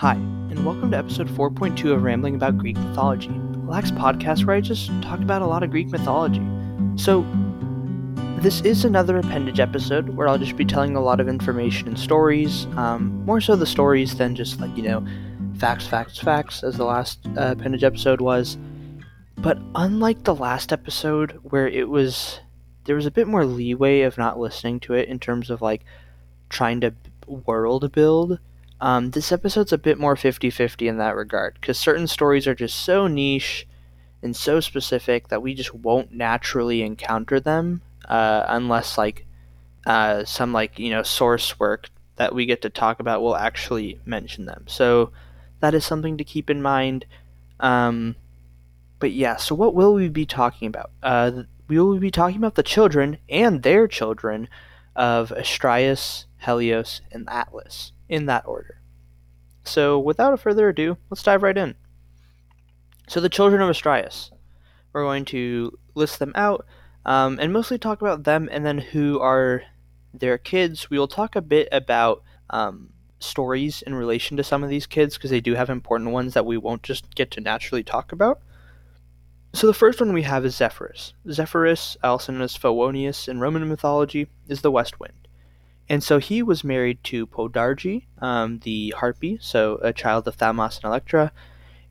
Hi, and welcome to episode 4.2 of Rambling About Greek Mythology, a lax podcast where I just talk about a lot of Greek mythology. So, this is another appendage episode where I'll just be telling a lot of information and stories, um, more so the stories than just like, you know, facts, facts, facts, as the last uh, appendage episode was. But unlike the last episode, where it was, there was a bit more leeway of not listening to it in terms of like trying to world build um, this episode's a bit more 50 50 in that regard because certain stories are just so niche and so specific that we just won't naturally encounter them uh, unless, like, uh, some, like, you know, source work that we get to talk about will actually mention them. So that is something to keep in mind. Um, but yeah, so what will we be talking about? Uh, we will be talking about the children and their children of Astraeus, Helios, and Atlas in that order. So, without further ado, let's dive right in. So, the children of Astraeus. We're going to list them out um, and mostly talk about them and then who are their kids. We will talk a bit about um, stories in relation to some of these kids because they do have important ones that we won't just get to naturally talk about. So the first one we have is Zephyrus. Zephyrus, also known as Favonius in Roman mythology, is the west wind. And so he was married to Podarge, um, the harpy, so a child of Thaumas and Electra,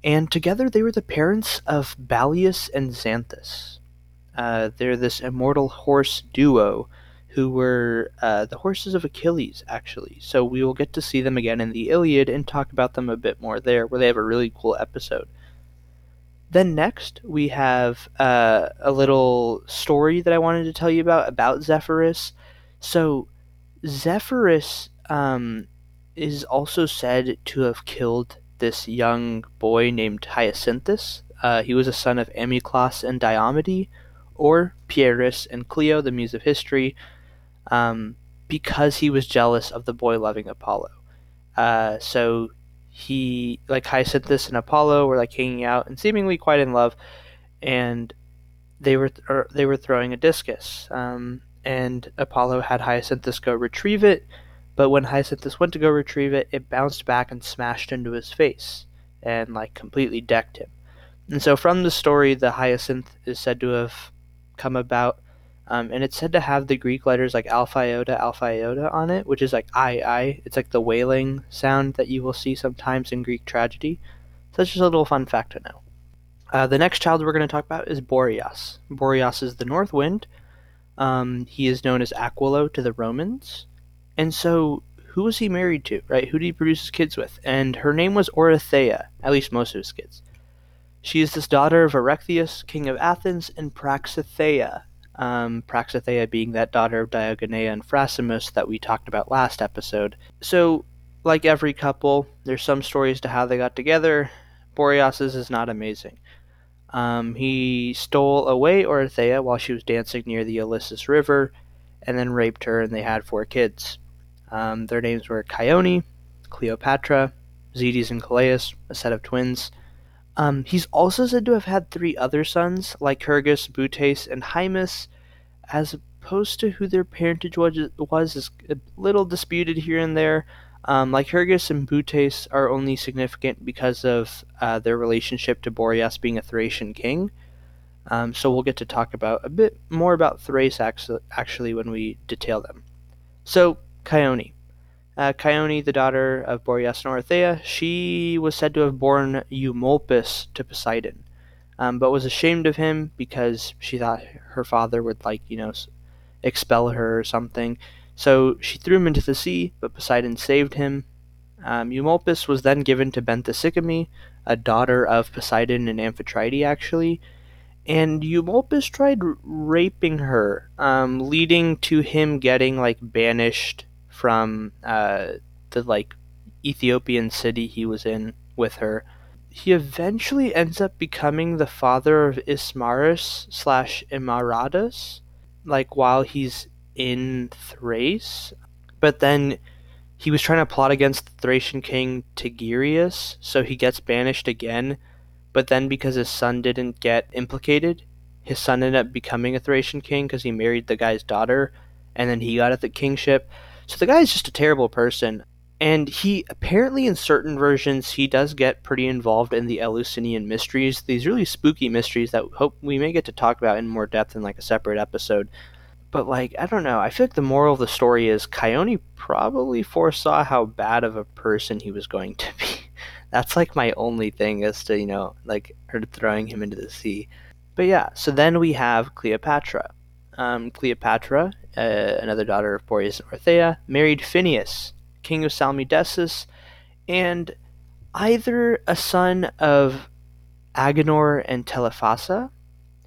and together they were the parents of Balius and Xanthus. Uh, they're this immortal horse duo who were uh, the horses of Achilles, actually. So we will get to see them again in the Iliad and talk about them a bit more there, where they have a really cool episode. Then next, we have uh, a little story that I wanted to tell you about about Zephyrus. So Zephyrus um, is also said to have killed this young boy named Hyacinthus. Uh, he was a son of Amyclas and Diomede, or Pierus and Clio, the muse of history, um, because he was jealous of the boy loving Apollo. Uh, so he, like Hyacinthus and Apollo, were like hanging out and seemingly quite in love, and they were th- they were throwing a discus. Um, and Apollo had Hyacinthus go retrieve it, but when Hyacinthus went to go retrieve it, it bounced back and smashed into his face and like completely decked him. And so from the story, the hyacinth is said to have come about, um, and it's said to have the Greek letters like alpha iota, alpha iota on it, which is like I, I. It's like the wailing sound that you will see sometimes in Greek tragedy. So that's just a little fun fact to know. Uh, the next child we're going to talk about is Boreas. Boreas is the north wind, um, he is known as Aquilo to the Romans. And so, who was he married to, right? Who did he produce his kids with? And her name was Orithea, at least most of his kids. She is this daughter of Erechtheus, king of Athens, and Praxithea. Um, Praxithea being that daughter of Diogonea and Phrasimus that we talked about last episode. So, like every couple, there's some stories to how they got together. Boreas's is not amazing. Um, he stole away Orithea while she was dancing near the Ilissus River and then raped her, and they had four kids. Um, their names were Chione, Cleopatra, Zetes, and Calais, a set of twins. Um, he's also said to have had three other sons, Lycurgus, Butes, and Haemus, as opposed to who their parentage was, was is a little disputed here and there. Um, Lycurgus and Butes are only significant because of uh, their relationship to Boreas being a Thracian king. Um, so we'll get to talk about a bit more about Thrace actually when we detail them. So, Chione. Uh, the daughter of Boreas and Orithea, she was said to have borne Eumolpus to Poseidon, um, but was ashamed of him because she thought her father would, like, you know, expel her or something. So she threw him into the sea, but Poseidon saved him. Um, Eumolpus was then given to Benthesicyme, a daughter of Poseidon and Amphitrite, actually, and Eumolpus tried raping her, um, leading to him getting like banished from uh, the like Ethiopian city he was in with her. He eventually ends up becoming the father of Ismarus slash Imaratus, like while he's in Thrace, but then he was trying to plot against the Thracian king Tegyrius, so he gets banished again. But then, because his son didn't get implicated, his son ended up becoming a Thracian king because he married the guy's daughter, and then he got at the kingship. So the guy is just a terrible person. And he apparently, in certain versions, he does get pretty involved in the Eleusinian mysteries. These really spooky mysteries that hope we may get to talk about in more depth in like a separate episode. But like, I don't know. I feel like the moral of the story is Chione probably foresaw how bad of a person he was going to be. That's like my only thing as to you know like her throwing him into the sea. But yeah, so then we have Cleopatra. Um, Cleopatra, uh, another daughter of Boreas and Orthea, married Phineus, king of Salmydessus, and either a son of Agenor and Telephassa,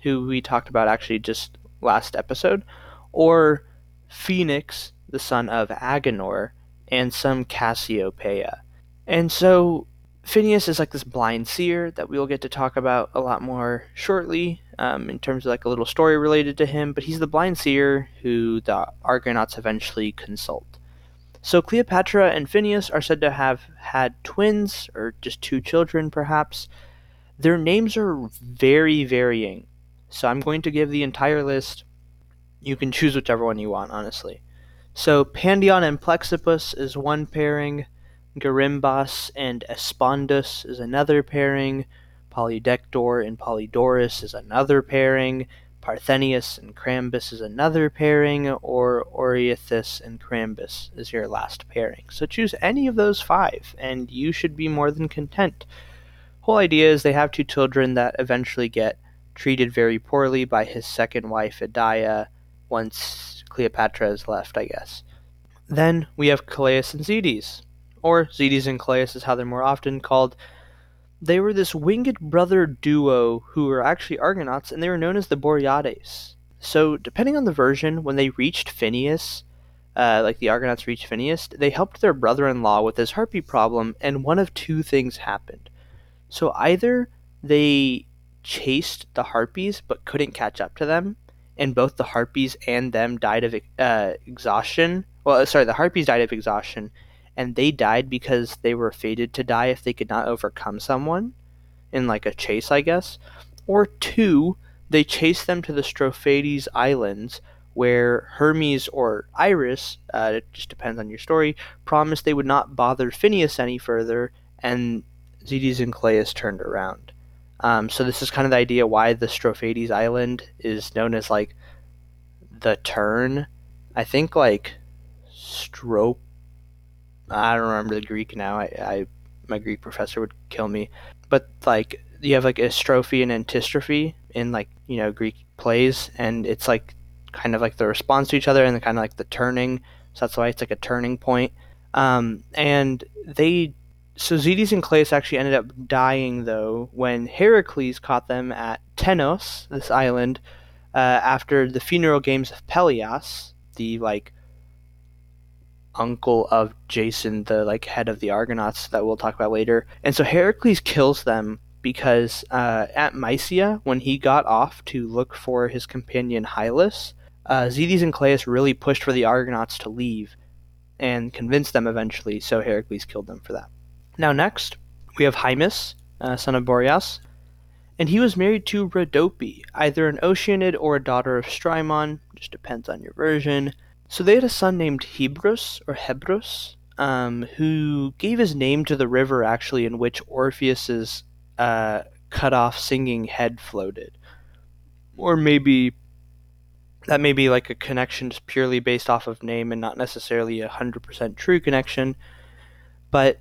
who we talked about actually just last episode, or Phoenix, the son of Agenor, and some Cassiopeia. And so Phineus is like this blind seer that we will get to talk about a lot more shortly um, in terms of like a little story related to him, but he's the blind seer who the Argonauts eventually consult. So Cleopatra and Phineus are said to have had twins, or just two children perhaps. Their names are very varying, so I'm going to give the entire list. You can choose whichever one you want, honestly. So Pandion and Plexippus is one pairing. Garimbas and Espondus is another pairing. Polydector and Polydorus is another pairing. Parthenius and Crambus is another pairing, or Oreithus and Crambus is your last pairing. So choose any of those five, and you should be more than content. Whole idea is they have two children that eventually get treated very poorly by his second wife, Idaia, once Cleopatra is left, I guess. Then we have Calais and Zetes or Zetes and Calais is how they're more often called. They were this winged brother duo who were actually Argonauts, and they were known as the Boreades. So, depending on the version, when they reached Phineus, uh, like the Argonauts reached Phineus, they helped their brother in law with his harpy problem, and one of two things happened. So, either they chased the harpies but couldn't catch up to them, and both the harpies and them died of uh, exhaustion. Well, sorry, the harpies died of exhaustion, and they died because they were fated to die if they could not overcome someone in like a chase, I guess. Or two, they chased them to the Strophades Islands, where Hermes or Iris, uh, it just depends on your story, promised they would not bother Phineus any further, and Zetes and Calais turned around. Um, so this is kind of the idea why the Strophades Island is known as like the turn. I think like Strop I don't remember the Greek now. I, I my Greek professor would kill me. But like you have like a strophe and antistrophe in like you know Greek plays, and it's like kind of like the response to each other and kind of like the turning. So that's why it's like a turning point. Um, and they so Zetes and Calais actually ended up dying though when Heracles caught them at Tenos, this island, uh, after the funeral games of Pelias, the like uncle of Jason, the like head of the Argonauts that we'll talk about later. And so Heracles kills them because uh, at Mysia, when he got off to look for his companion Hylas, uh, Zetes and Calais really pushed for the Argonauts to leave and convinced them eventually, so Heracles killed them for that. Now, next, we have Haemus, uh, son of Boreas, and he was married to Rhodope, either an Oceanid or a daughter of Strymon, just depends on your version. So they had a son named Hebrus or Hebrus, um, who gave his name to the river actually in which Orpheus's uh, cut off singing head floated. Or maybe that may be like a connection just purely based off of name and not necessarily a 100% true connection. But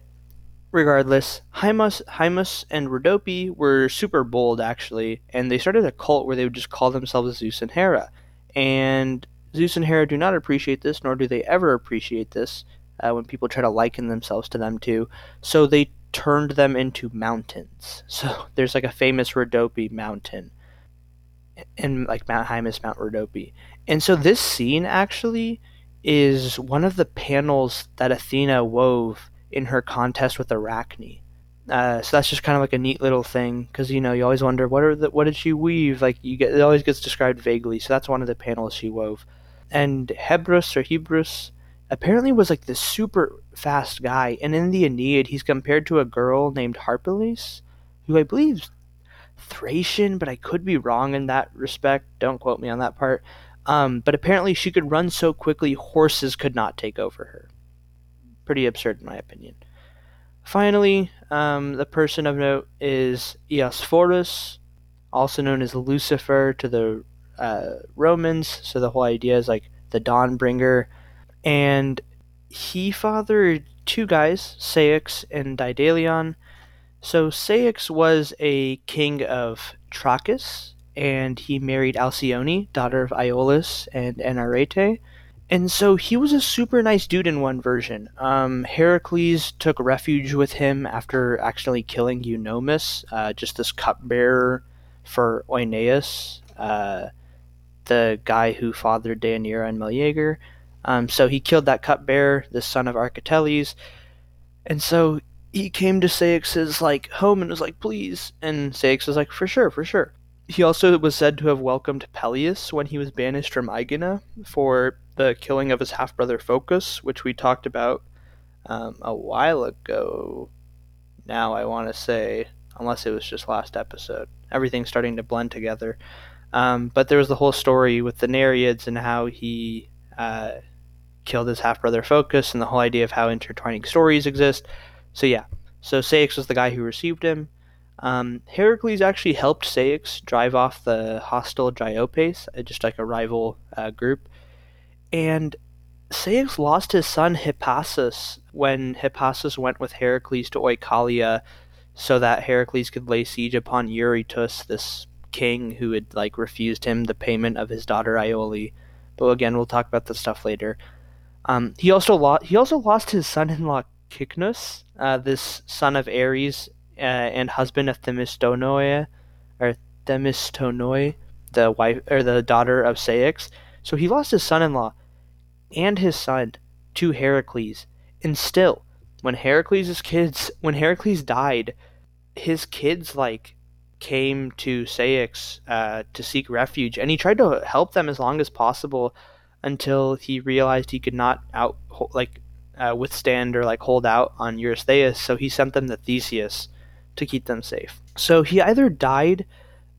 regardless, Haemus, Haemus and Rhodope were super bold actually, and they started a cult where they would just call themselves Zeus and Hera. And Zeus and Hera do not appreciate this, nor do they ever appreciate this uh, when people try to liken themselves to them too. So they turned them into mountains. So there's like a famous Rhodope mountain, and like Mount Haemus, Mount Rhodope. And so this scene actually is one of the panels that Athena wove in her contest with Arachne. Uh, so that's just kind of like a neat little thing because you know you always wonder what are the, what did she weave like you get it always gets described vaguely so that's one of the panels she wove and Hebrus or Hebrus apparently was like this super fast guy. And in the Aeneid, he's compared to a girl named Harpalice, who I believe Thracian, but I could be wrong in that respect. Don't quote me on that part. Um, but apparently, she could run so quickly, horses could not take over her. Pretty absurd in my opinion. Finally, um, the person of note is Eosphorus, also known as Lucifer to the uh, Romans. So the whole idea is like the dawn bringer. And he fathered two guys, Ceyx and Daedalion. So Ceyx was a king of Trachis, and he married Alcyone, daughter of Aeolus and Enarete. And so he was a super nice dude in one version. Um, Heracles took refuge with him after accidentally killing Eunomus, uh, just this cupbearer for Oeneus, uh, the guy who fathered Deianira and Meleager. Um, so he killed that cupbearer, the son of Architeles. And so he came to Ceyx's like home and was like, please. And Ceyx was like, for sure, for sure. He also was said to have welcomed Peleus when he was banished from Aegina for the killing of his half brother Phocus, which we talked about um, a while ago. Now, I want to say, unless it was just last episode. Everything's starting to blend together. Um, but there was the whole story with the Nereids and how he uh, killed his half brother Phocus, and the whole idea of how intertwining stories exist. So, yeah. So, Ceyx was the guy who received him. Um, Heracles actually helped Ceyx drive off the hostile Dryopes, uh, just like a rival uh, group. And Ceyx lost his son Hippasus when Hippasus went with Heracles to Oichalia so that Heracles could lay siege upon Eurytus, this king who had like refused him the payment of his daughter Iole. But again, we'll talk about the stuff later. Um, he also lost he also lost his son-in-law Cycnus, uh, this son of Ares uh, and husband of Themistonoe, or Themistonoe, the wife or the daughter of Ceyx. So he lost his son-in-law and his son to Heracles. And still, when Heracles' kids, when Heracles died, his kids like came to Ceyx uh, to seek refuge, and he tried to help them as long as possible until he realized he could not out like uh, withstand or like hold out on Eurystheus. So he sent them to Theseus to keep them safe. So he either died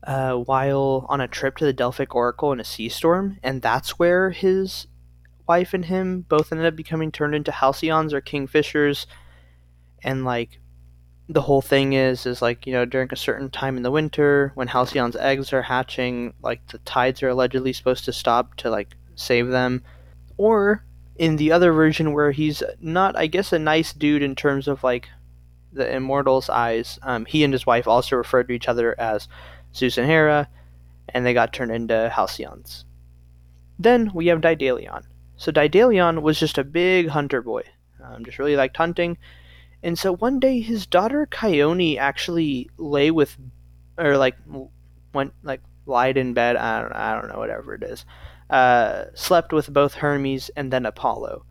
uh, while on a trip to the Delphic Oracle in a sea storm, and that's where his wife and him both ended up becoming turned into halcyons or kingfishers. And like the whole thing is is like you know during a certain time in the winter when halcyons eggs are hatching like the tides are allegedly supposed to stop to like save them. Or in the other version where he's not i guess a nice dude in terms of like the immortals eyes um, he and his wife also referred to each other as zeus and hera and they got turned into halcyons. Then we have Daedalion. So Daedalion was just a big hunter boy, um, just really liked hunting. And so one day his daughter Chione actually lay with, or like went like lied in bed. I don't I don't know whatever it is. Uh, slept with both Hermes and then Apollo.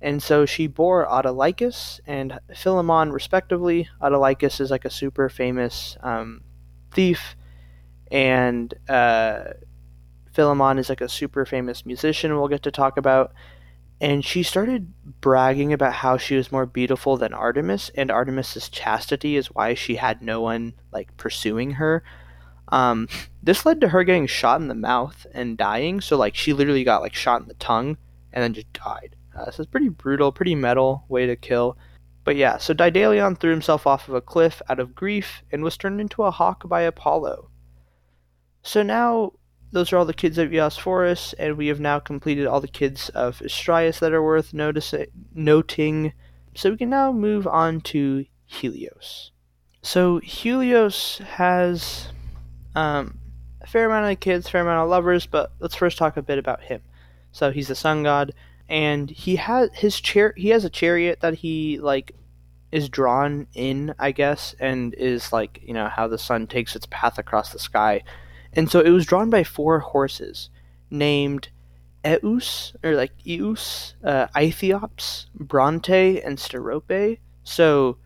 And so she bore Autolycus and Philammon respectively. Autolycus is like a super famous um, thief, and uh, Philammon is like a super famous musician we'll get to talk about. And she started bragging about how she was more beautiful than Artemis, and Artemis's chastity is why she had no one like pursuing her. Um, this led to her getting shot in the mouth and dying. So like she literally got like shot in the tongue and then just died. Uh, so it's pretty brutal, pretty metal way to kill. But yeah, so Daedalion threw himself off of a cliff out of grief and was turned into a hawk by Apollo. So now those are all the kids of Eosphorus, and we have now completed all the kids of Astraeus that are worth noticing, noting. So we can now move on to Helios. So Helios has um, a fair amount of kids, fair amount of lovers, but let's first talk a bit about him. So he's the sun god, and he has his chair. He has a chariot that he like is drawn in, I guess, and is like you know how the sun takes its path across the sky and so it was drawn by four horses named Eus, or like Eus, uh, Aethiops, Bronte, and Sterope. So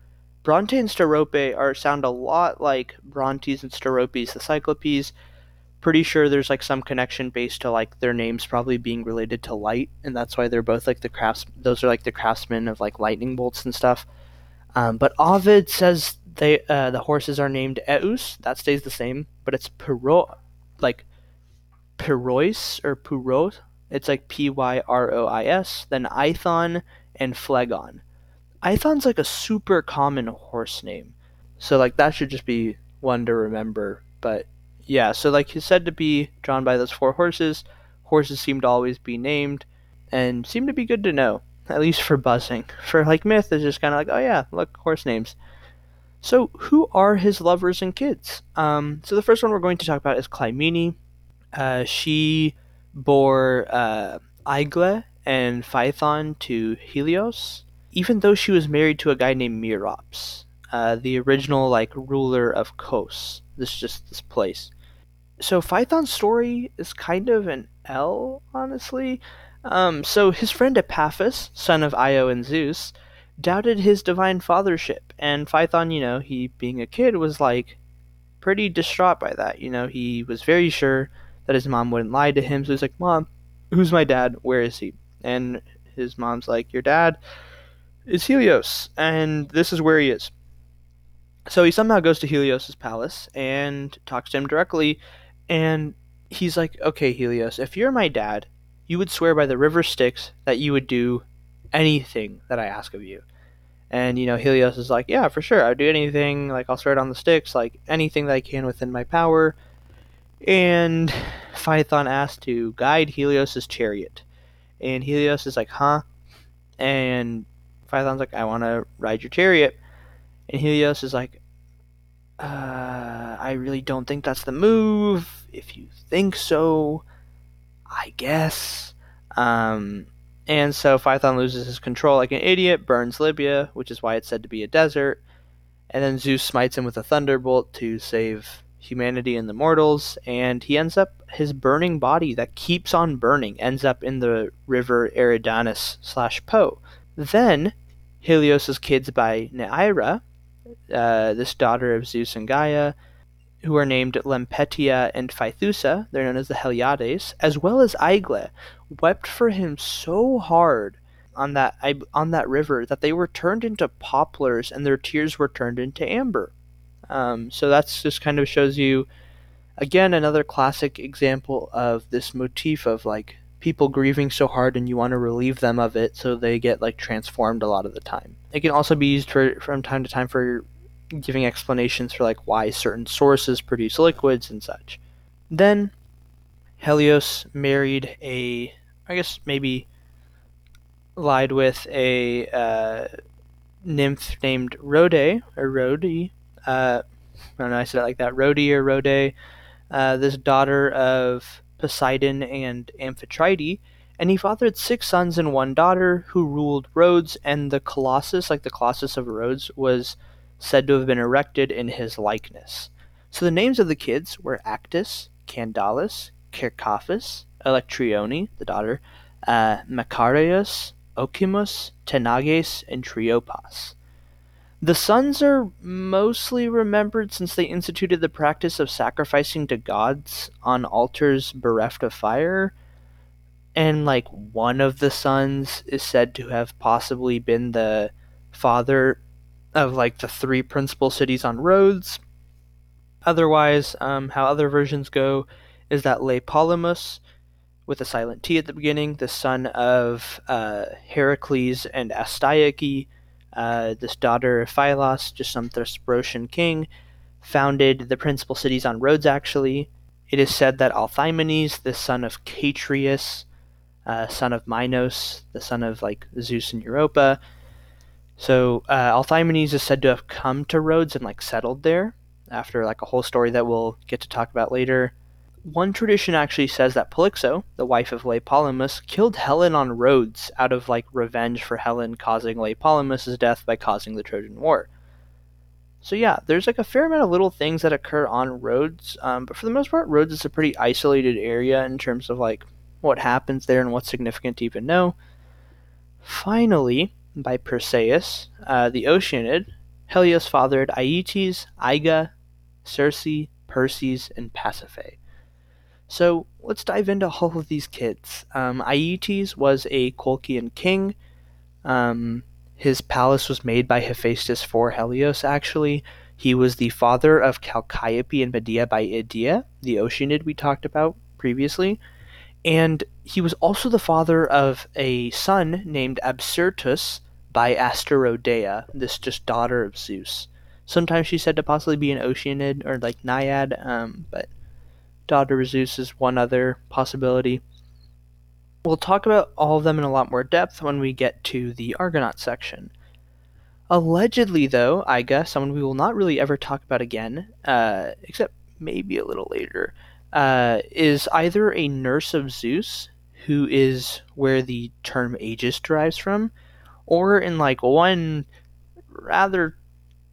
Bronte and Sterope are sound a lot like Brontes and Steropes, the Cyclopes. Pretty sure there's like some connection based to like their names probably being related to light, and that's why they're both like the crafts. Those are like the craftsmen of like lightning bolts and stuff. Um, but Ovid says they uh, the horses are named Eus. That stays the same, but it's Pyro, like Pyrois or Pyros. It's like P Y R O I S. Then Aethon and Phlegon. Aethon's like a super common horse name. So like that should just be one to remember. But yeah, so like he's said to be drawn by those four horses. Horses seem to always be named and seem to be good to know, at least for buzzing. For like myth, it's just kind of like, oh yeah, look, horse names. So who are his lovers and kids? Um, so the first one we're going to talk about is Clymene. Uh, she bore uh, Aigle and Phaethon to Helios, even though she was married to a guy named Merops, uh, the original like ruler of Kos. This just this place. So Phaethon's story is kind of an L, honestly. Um, so his friend Epaphus, son of Io and Zeus, doubted his divine fathership, and Phaethon, you know, he being a kid was like pretty distraught by that. You know, he was very sure that his mom wouldn't lie to him, so he's like, "Mom, who's my dad? Where is he?" And his mom's like, "Your dad is Helios, and this is where he is." So he somehow goes to Helios's palace and talks to him directly, and he's like, "Okay, Helios, if you're my dad, you would swear by the river Styx that you would do anything that I ask of you. And you know, Helios is like, yeah, for sure, I'll do anything. Like I'll swear it on the Styx, like anything that I can within my power. And Phaethon asks to guide Helios's chariot, and Helios is like, huh? And Phaethon's like, I want to ride your chariot. And Helios is like, uh, I really don't think that's the move. If you think so, I guess. Um, and so Phaethon loses his control like an idiot, burns Libya, which is why it's said to be a desert. And then Zeus smites him with a thunderbolt to save humanity and the mortals. And he ends up, his burning body that keeps on burning ends up in the river Eridanus slash Po. Then Helios' kids by Neaira, uh, this daughter of Zeus and Gaia, who are named Lampetia and Phaethusa, they're known as the Heliades, as well as Aigle, wept for him so hard on that on that river that they were turned into poplars and their tears were turned into amber. Um, so that's just kind of shows you again another classic example of this motif of like people grieving so hard and you want to relieve them of it so they get like transformed a lot of the time. It can also be used for from time to time for giving explanations for like why certain sources produce liquids and such. Then Helios married a, I guess maybe lied with a uh, nymph named Rhode or Rhode. Uh, I don't know. I said it like that. Rhode or Rhode. Uh, this daughter of Poseidon and Amphitrite, and he fathered six sons and one daughter who ruled Rhodes, and the Colossus, like the Colossus of Rhodes, was said to have been erected in his likeness. So the names of the kids were Actus, Candalus, Cercaphus, Electrione, the daughter, uh, Macarius, Ochimus, Tenages, and Triopas. The sons are mostly remembered since they instituted the practice of sacrificing to gods on altars bereft of fire. And, like, one of the sons is said to have possibly been the father of like the three principal cities on Rhodes. Otherwise, um, how other versions go is that Leipolymus, with a silent T at the beginning, the son of uh, Heracles and Astyoche, uh, this daughter of Phylos, just some Thesprotian king, founded the principal cities on Rhodes actually. It is said that Althaemenes, the son of Catreus, uh, son of Minos, the son of like Zeus and Europa, so uh, Althaemenes is said to have come to Rhodes and like settled there after like a whole story that we'll get to talk about later. One tradition actually says that Polyxo, the wife of Tlepolemus, killed Helen on Rhodes out of like revenge for Helen causing Tlepolemus's death by causing the Trojan War. So yeah, there's like a fair amount of little things that occur on Rhodes, um, but for the most part, Rhodes is a pretty isolated area in terms of like what happens there and what's significant to even know. Finally, by Perseus, uh, the Oceanid, Helios fathered Aeetes, Aega, Circe, Perses, and Pasiphae. So let's dive into all of these kids. Um, Aeetes was a Colchian king. Um, his palace was made by Hephaestus for Helios, actually. He was the father of Chalciope and Medea by Idyia, the Oceanid we talked about previously. And he was also the father of a son named Absyrtus by Asterodea, this just daughter of Zeus. Sometimes she's said to possibly be an Oceanid or like Naiad, um, but daughter of Zeus is one other possibility. We'll talk about all of them in a lot more depth when we get to the Argonaut section. Allegedly, though, Aega, someone we will not really ever talk about again, uh, except maybe a little later, uh, is either a nurse of Zeus, who is where the term Aegis derives from, or in like one rather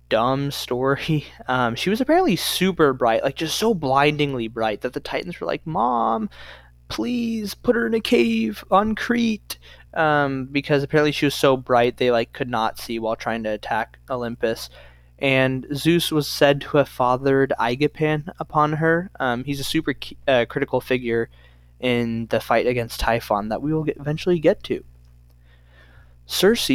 dumb story, um, she was apparently super bright, like just so blindingly bright that the Titans were like, "Mom, please put her in a cave on Crete." Um, because apparently she was so bright they like could not see while trying to attack Olympus and Zeus was said to have fathered Aegipan upon her. Um, he's a super uh, critical figure in the fight against Typhon that we will get, eventually get to. Circe,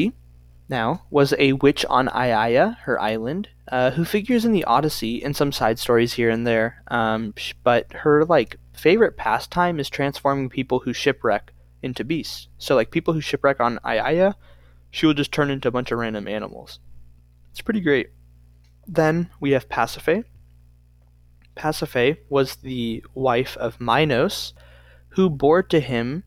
now, was a witch on Aiaia, her island, uh, who figures in the Odyssey and some side stories here and there. Um, but her like favorite pastime is transforming people who shipwreck into beasts. So like people who shipwreck on Aiaia, she will just turn into a bunch of random animals. It's pretty great. Then we have Pasiphae. Pasiphae was the wife of Minos, who bore to him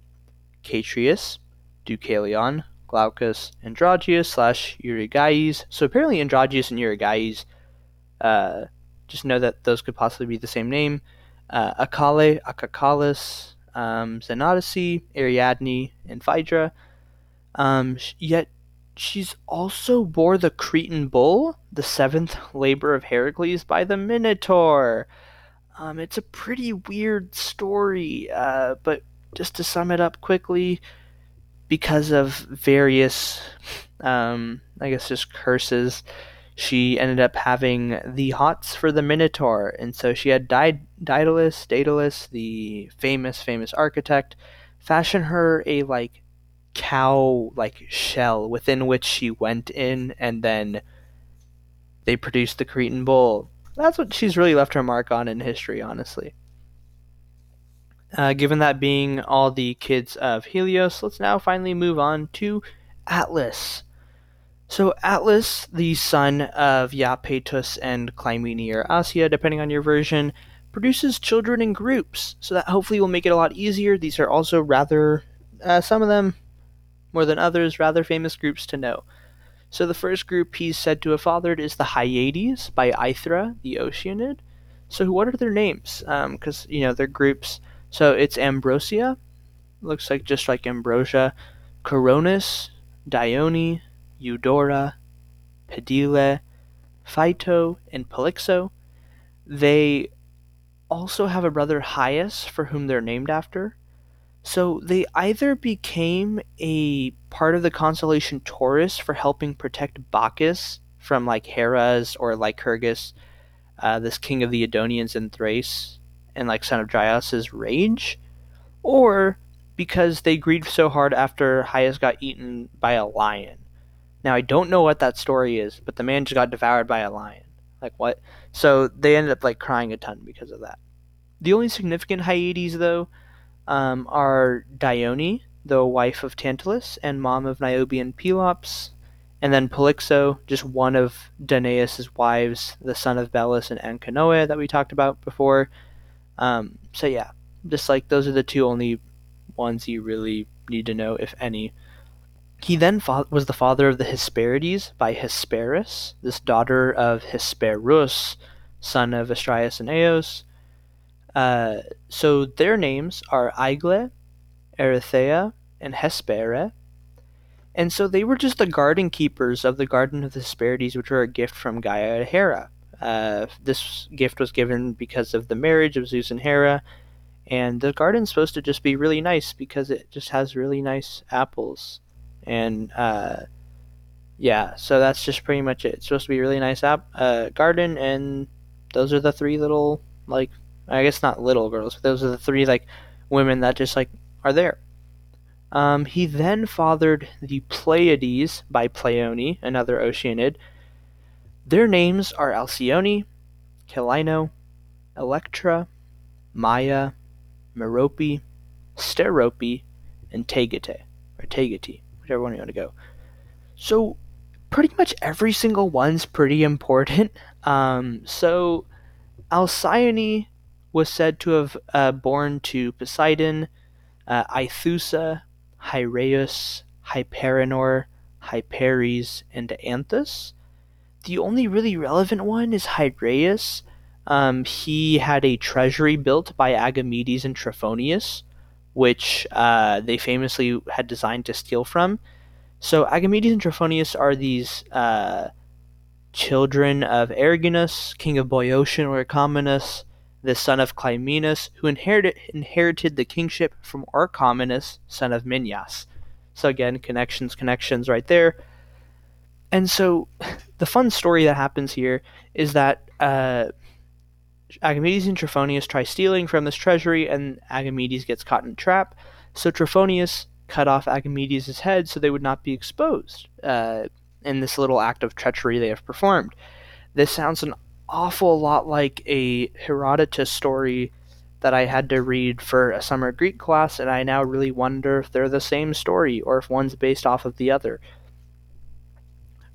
Catreus, Deucalion, Glaucus, Androgeus slash Eurygeis. So apparently Androgeus and Eurygeis, uh, just know that those could possibly be the same name. Uh, Acale, Acacalus, um, Xenodice, Ariadne, and Phaedra. Um, yet she's also bore the Cretan bull, the seventh labor of Heracles, by the Minotaur. Um, it's a pretty weird story, uh, but just to sum it up quickly, because of various, um, I guess, just curses, she ended up having the hots for the Minotaur, and so she had Daedalus, Daedalus, the famous, famous architect, fashion her a like cow like shell within which she went in and then they produced the Cretan bull. That's what she's really left her mark on in history, honestly. Uh, given that being all the kids of Helios, let's now finally move on to Atlas. So Atlas, the son of Iapetus and Clymene or Asia, depending on your version, produces children in groups, so that hopefully will make it a lot easier. These are also rather, uh, some of them more than others, rather famous groups to know. So the first group he's said to have fathered is the Hyades by Aethra, the Oceanid. So what are their names? Because, um, you know, they're groups. So it's Ambrosia, looks like just like Ambrosia, Coronis, Dione, Eudora, Pedile, Phyto, and Polyxo. They also have a brother Hyas, for whom they're named after. So they either became a part of the constellation Taurus for helping protect Bacchus from like Hera's or Lycurgus, uh, this king of the Edonians in Thrace, and like son of Dryas's rage, or because they grieved so hard after Hyas got eaten by a lion. Now I don't know what that story is, but the man just got devoured by a lion. Like what? So they ended up like crying a ton because of that. The only significant Hyades though um, are Dione, the wife of Tantalus and mom of Niobe and Pelops, and then Polyxo, just one of Danaus's wives, the son of Belus and Anchinoe that we talked about before. Um, so yeah, just like those are the two only ones you really need to know, if any. He then fa- was the father of the Hesperides by Hesperus, this daughter of Hesperus, son of Astraeus and Eos, uh, so their names are Aigle, Erythea, and Hespere. And so they were just the garden keepers of the Garden of the Hesperides, which were a gift from Gaia to Hera. Uh, this gift was given because of the marriage of Zeus and Hera, and the garden's supposed to just be really nice because it just has really nice apples. And uh, yeah, so that's just pretty much it. It's supposed to be a really nice app uh, garden, and those are the three little like I guess not little girls, but those are the three like women that just like are there. Um, he then fathered the Pleiades by Pleione, another Oceanid. Their names are Alcyone, Celaeno, Electra, Maia, Merope, Sterope, and Taygete, or Taygete, whichever one you want to go. So, pretty much every single one's pretty important. Um, so, Alcyone was said to have uh, born to Poseidon, uh, Aithusa, Hyrieus, Hyperenor, Hyperes, and Anthus. The only really relevant one is Hyrieus. Um, he had a treasury built by Agamedes and Trophonius, which uh, they famously had designed to steal from. So Agamedes and Trophonius are these uh, children of Erginus, king of Boeotian or Orchomenus, the son of Clymenus, who inherited inherited the kingship from Orchomenus, son of Minyas. So again, connections, connections right there. And so the fun story that happens here is that uh, Agamedes and Trophonius try stealing from this treasury, and Agamedes gets caught in a trap. So Trophonius cut off Agamedes' head so they would not be exposed uh, in this little act of treachery they have performed. This sounds an awful lot like a Herodotus story that I had to read for a summer Greek class, and I now really wonder if they're the same story or if one's based off of the other.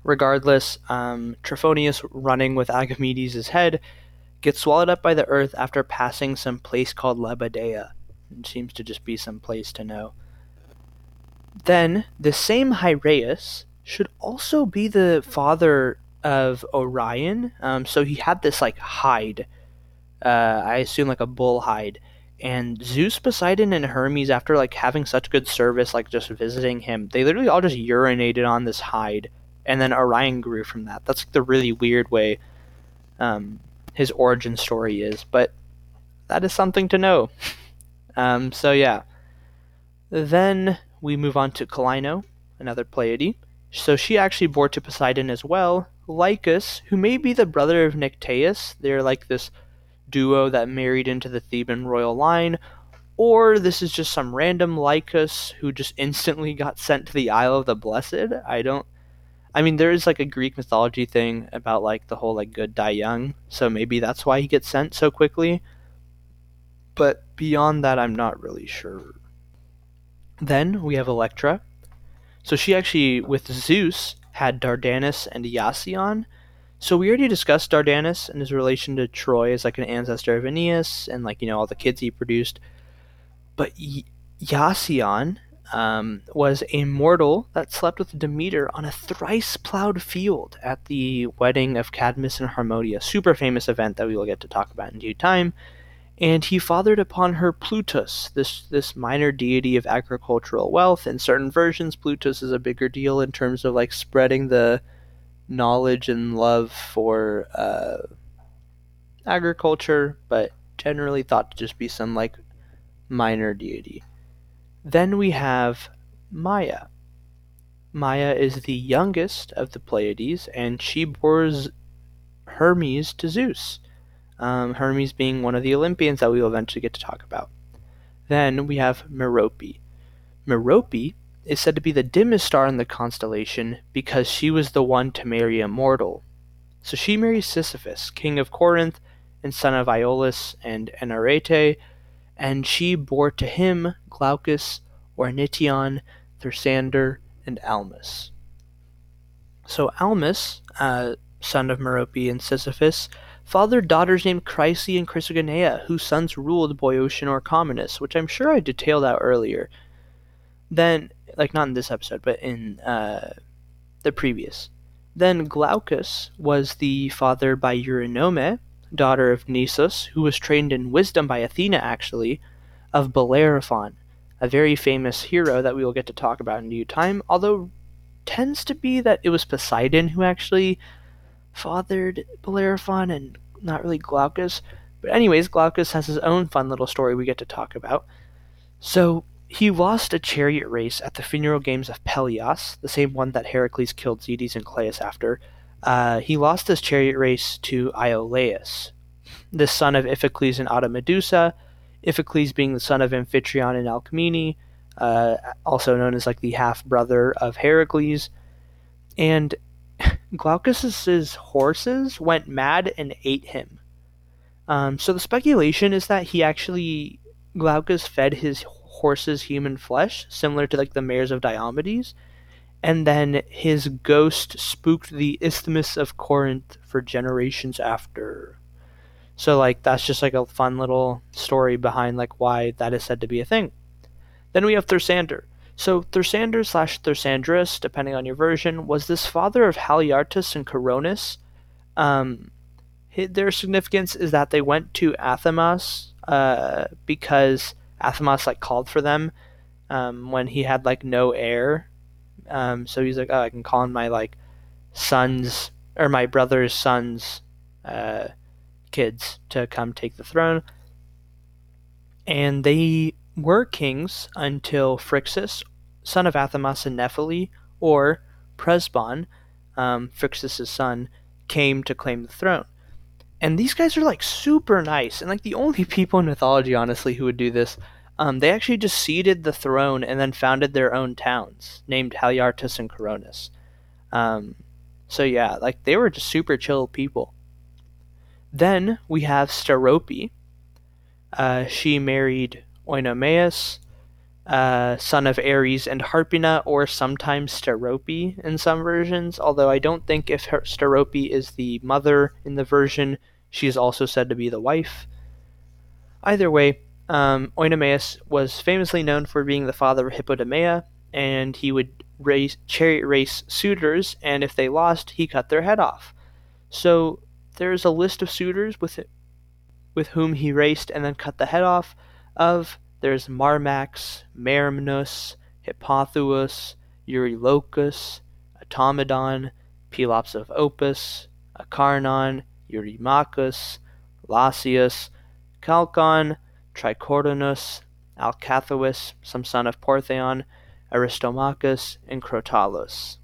Regardless, um, Trophonius running with Agamedes' head gets swallowed up by the earth after passing some place called Lebadea. It seems to just be some place to know. Then, the same Hyrieus should also be the father of Orion. Um, so he had this like hide, uh, I assume like a bull hide. And Zeus, Poseidon, and Hermes, after like having such good service, like just visiting him, they literally all just urinated on this hide, and then Orion grew from that. That's like the really weird way um, his origin story is, but that is something to know. um, so yeah. Then we move on to Celaeno, another Pleiade. So she actually bore to Poseidon as well. Lycus, who may be the brother of Nycteus, they're like this duo that married into the Theban royal line, or this is just some random Lycus who just instantly got sent to the Isle of the Blessed. I don't I mean, there is like a Greek mythology thing about like the whole like good die young, so maybe that's why he gets sent so quickly. But beyond that, I'm not really sure. Then we have Electra. So she actually, with Zeus, had Dardanus and Iasion. So we already discussed Dardanus and his relation to Troy as like an ancestor of Aeneas and like, you know, all the kids he produced. But y- Iasion um, was a mortal that slept with Demeter on a thrice plowed field at the wedding of Cadmus and Harmonia, super famous event that we will get to talk about in due time. And he fathered upon her Plutus, this this minor deity of agricultural wealth. In certain versions, Plutus is a bigger deal in terms of like spreading the knowledge and love for uh, agriculture, but generally thought to just be some like minor deity. Then we have Maia. Maia is the youngest of the Pleiades, and she bores Hermes to Zeus. Um, Hermes being one of the Olympians that we will eventually get to talk about. Then we have Merope. Merope is said to be the dimmest star in the constellation because she was the one to marry a mortal. So she marries Sisyphus, king of Corinth and son of Iolaus and Enarete, and she bore to him Glaucus, Ornithion, Thersander, and Almus. So Almus, uh, son of Merope and Sisyphus, fathered daughters named Chryse and Chrysogonea, whose sons ruled Boeotian Orchomenus, which I'm sure I detailed out earlier. Then, like not in this episode, but in uh, the previous. Then Glaucus was the father by Eurynome, daughter of Nisus, who was trained in wisdom by Athena, actually, of Bellerophon, a very famous hero that we will get to talk about in due time, although tends to be that it was Poseidon who actually fathered Bellerophon and not really Glaucus. But, anyways, Glaucus has his own fun little story we get to talk about. So, he lost a chariot race at the funeral games of Pelias, the same one that Heracles killed Zetes and Calais after, uh, he lost his chariot race to Iolaus, the son of Iphicles and Automedusa, Iphicles being the son of Amphitryon and Alcmene, uh, also known as like the half brother of Heracles. And Glaucus's horses went mad and ate him. Um, so the speculation is that he actually Glaucus fed his horses human flesh, similar to like the mares of Diomedes, and then his ghost spooked the Isthmus of Corinth for generations after. So like that's just like a fun little story behind like why that is said to be a thing. Then we have Thersander. So Thersander slash Thersandrus, depending on your version, was this father of Haliartus and Coronis. Um, their significance is that they went to Athamas uh, because Athamas like called for them um, when he had like no heir. Um, so he's like, oh, I can call in my like sons or my brother's sons' uh, kids to come take the throne. And they were kings until Phrixus, son of Athamas and Nephele, or Presbon, um, Phrixus' son, came to claim the throne. And these guys are like super nice, and like the only people in mythology, honestly, who would do this. Um, they actually just ceded the throne and then founded their own towns, named Haliartus and Coronis. Um, so yeah, like they were just super chill people. Then we have Sterope. Uh, she married Oenomaus, uh, son of Ares and Harpina, or sometimes Sterope in some versions, although I don't think if Sterope is the mother in the version, she is also said to be the wife. Either way, um, was famously known for being the father of Hippodamia, and he would race, chariot race suitors, and if they lost, he cut their head off. So there's a list of suitors with with whom he raced and then cut the head off of there's Marmax, Merimnus, Hippothous, Eurylochus, Automedon, Pelops of Opus, Acarnan, Eurymachus, Lasius, Chalcon, Tricoronus, Alcathous, some son of Porthaon, Aristomachus, and Crotalus.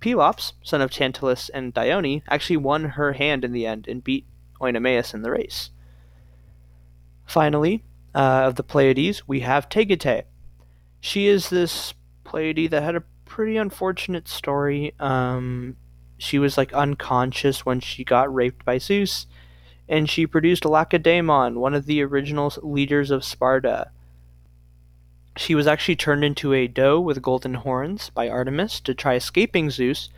Pelops, son of Tantalus and Dione, actually won her hand in the end and beat Oenomaus in the race. Finally, uh, of the Pleiades, we have Taygete. She is this Pleiade that had a pretty unfortunate story. Um, she was like unconscious when she got raped by Zeus, and she produced Lacedaemon, one of the original leaders of Sparta. She was actually turned into a doe with golden horns by Artemis to try escaping Zeus,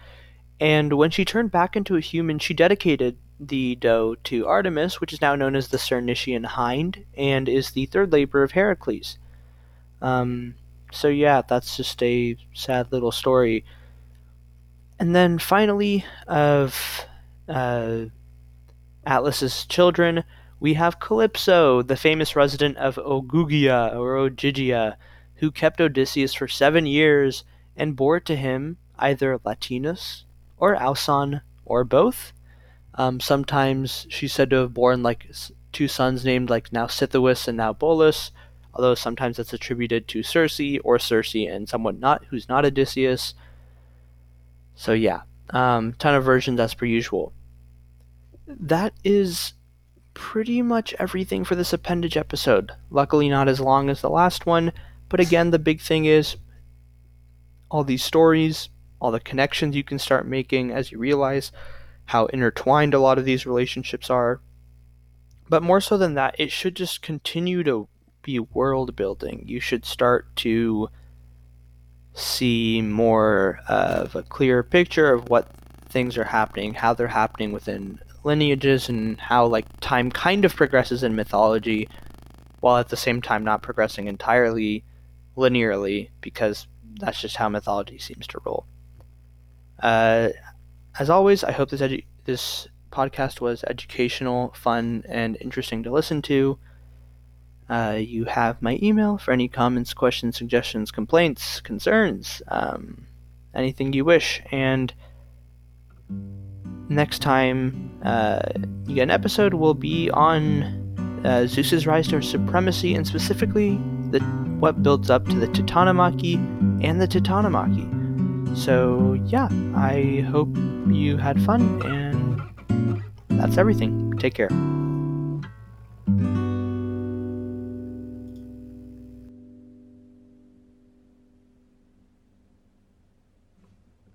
and when she turned back into a human, she dedicated the doe to Artemis, which is now known as the Ceryneian hind, and is the third labor of Heracles. Um, so yeah, that's just a sad little story. And then finally, of uh, Atlas's children, we have Calypso, the famous resident of Ogygia or Ogygia, who kept Odysseus for seven years and bore to him either Latinus or Auson or both. Um, sometimes she's said to have borne like two sons named like Nausithous and now Bolus, although sometimes that's attributed to Circe or Circe and someone not who's not Odysseus. So yeah, um, ton of versions as per usual. That is pretty much everything for this appendage episode. Luckily, not as long as the last one, but again, the big thing is all these stories, all the connections you can start making as you realize how intertwined a lot of these relationships are. But more so than that, it should just continue to be world building. You should start to see more of a clearer picture of what things are happening, how they're happening within lineages, and how like time kind of progresses in mythology, while at the same time not progressing entirely linearly, because that's just how mythology seems to roll. Uh, as always, I hope this edu- this podcast was educational, fun, and interesting to listen to. Uh, you have my email for any comments, questions, suggestions, complaints, concerns, um, anything you wish. And next time uh, you get an episode, will be on uh, Zeus's rise to supremacy, and specifically the what builds up to the Titanomachy and the Titanomachy. So, yeah, I hope you had fun, and that's everything. Take care.